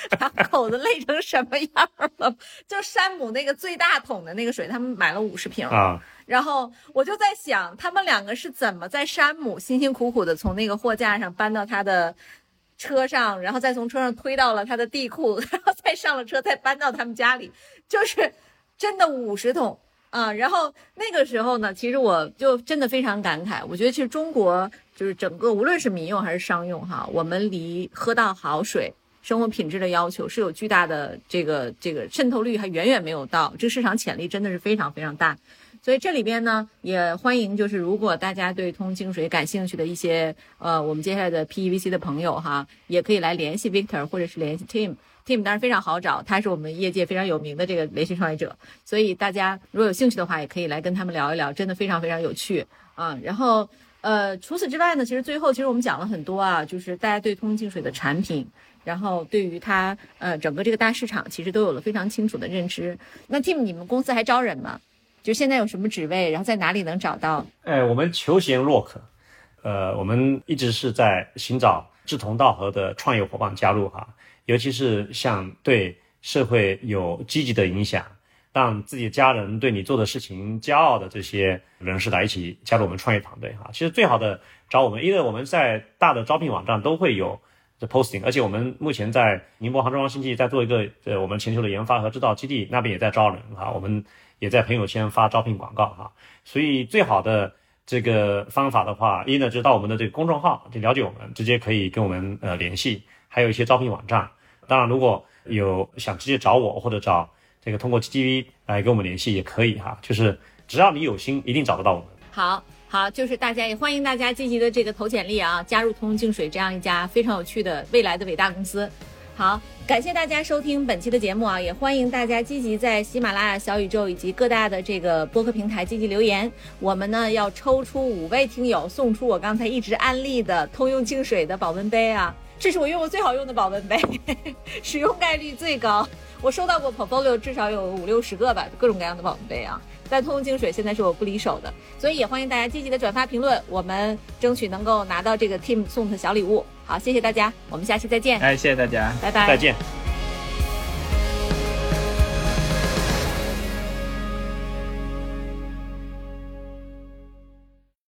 口子累成什么样了？就山姆那个最大桶的那个水，他们买了五十瓶
啊。
然后我就在想，他们两个是怎么在山姆辛辛苦苦的从那个货架上搬到他的车上，然后再从车上推到了他的地库，<laughs> 然后再上了车，再搬到他们家里，就是真的五十桶啊。然后那个时候呢，其实我就真的非常感慨，我觉得其实中国。就是整个无论是民用还是商用哈，我们离喝到好水、生活品质的要求是有巨大的这个这个渗透率还远远没有到，这个市场潜力真的是非常非常大。所以这里边呢，也欢迎就是如果大家对通净水感兴趣的一些呃，我们接下来的 PEVC 的朋友哈，也可以来联系 Victor 或者是联系 Tim。Tim 当然非常好找，他是我们业界非常有名的这个连续创业者，所以大家如果有兴趣的话，也可以来跟他们聊一聊，真的非常非常有趣啊。然后。呃，除此之外呢，其实最后其实我们讲了很多啊，就是大家对通净水的产品，然后对于它呃整个这个大市场，其实都有了非常清楚的认知。那 Tim，你们公司还招人吗？就现在有什么职位，然后在哪里能找到？
哎，我们求贤若渴，呃，我们一直是在寻找志同道合的创业伙伴加入哈，尤其是像对社会有积极的影响。让自己家人对你做的事情骄傲的这些人士来一起加入我们创业团队哈。其实最好的找我们，因为我们在大的招聘网站都会有这 posting，而且我们目前在宁波杭州湾新区在做一个呃我们全球的研发和制造基地，那边也在招人哈。我们也在朋友圈发招聘广告哈。所以最好的这个方法的话，一呢就到我们的这个公众号去了解我们，直接可以跟我们呃联系，还有一些招聘网站。当然如果有想直接找我或者找。这个通过 GTV 来跟我们联系也可以哈，就是只要你有心，一定找得到我们。
好，好，就是大家也欢迎大家积极的这个投简历啊，加入通用净水这样一家非常有趣的未来的伟大公司。好，感谢大家收听本期的节目啊，也欢迎大家积极在喜马拉雅、小宇宙以及各大的这个播客平台积极留言。我们呢要抽出五位听友，送出我刚才一直安利的通用净水的保温杯啊，这是我用过最好用的保温杯，<laughs> 使用概率最高。我收到过 portfolio 至少有五六十个吧，各种各样的保温杯啊。但通用净水现在是我不离手的，所以也欢迎大家积极的转发评论，我们争取能够拿到这个 team 送的小礼物。好，谢谢大家，我们下期再见。
哎，谢谢大家，
拜拜，
再见。